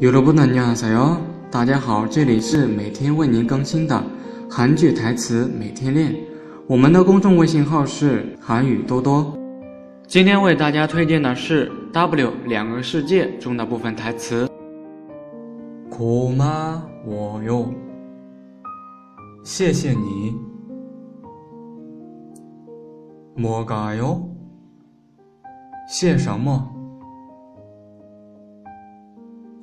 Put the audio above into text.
여러분안녕하세요，大家好，这里是每天为您更新的韩剧台词每天练。我们的公众微信号是韩语多多。今天为大家推荐的是《W 两个世界》中的部分台词。고마워 요， 谢谢你。뭐가 요？ 谢什么？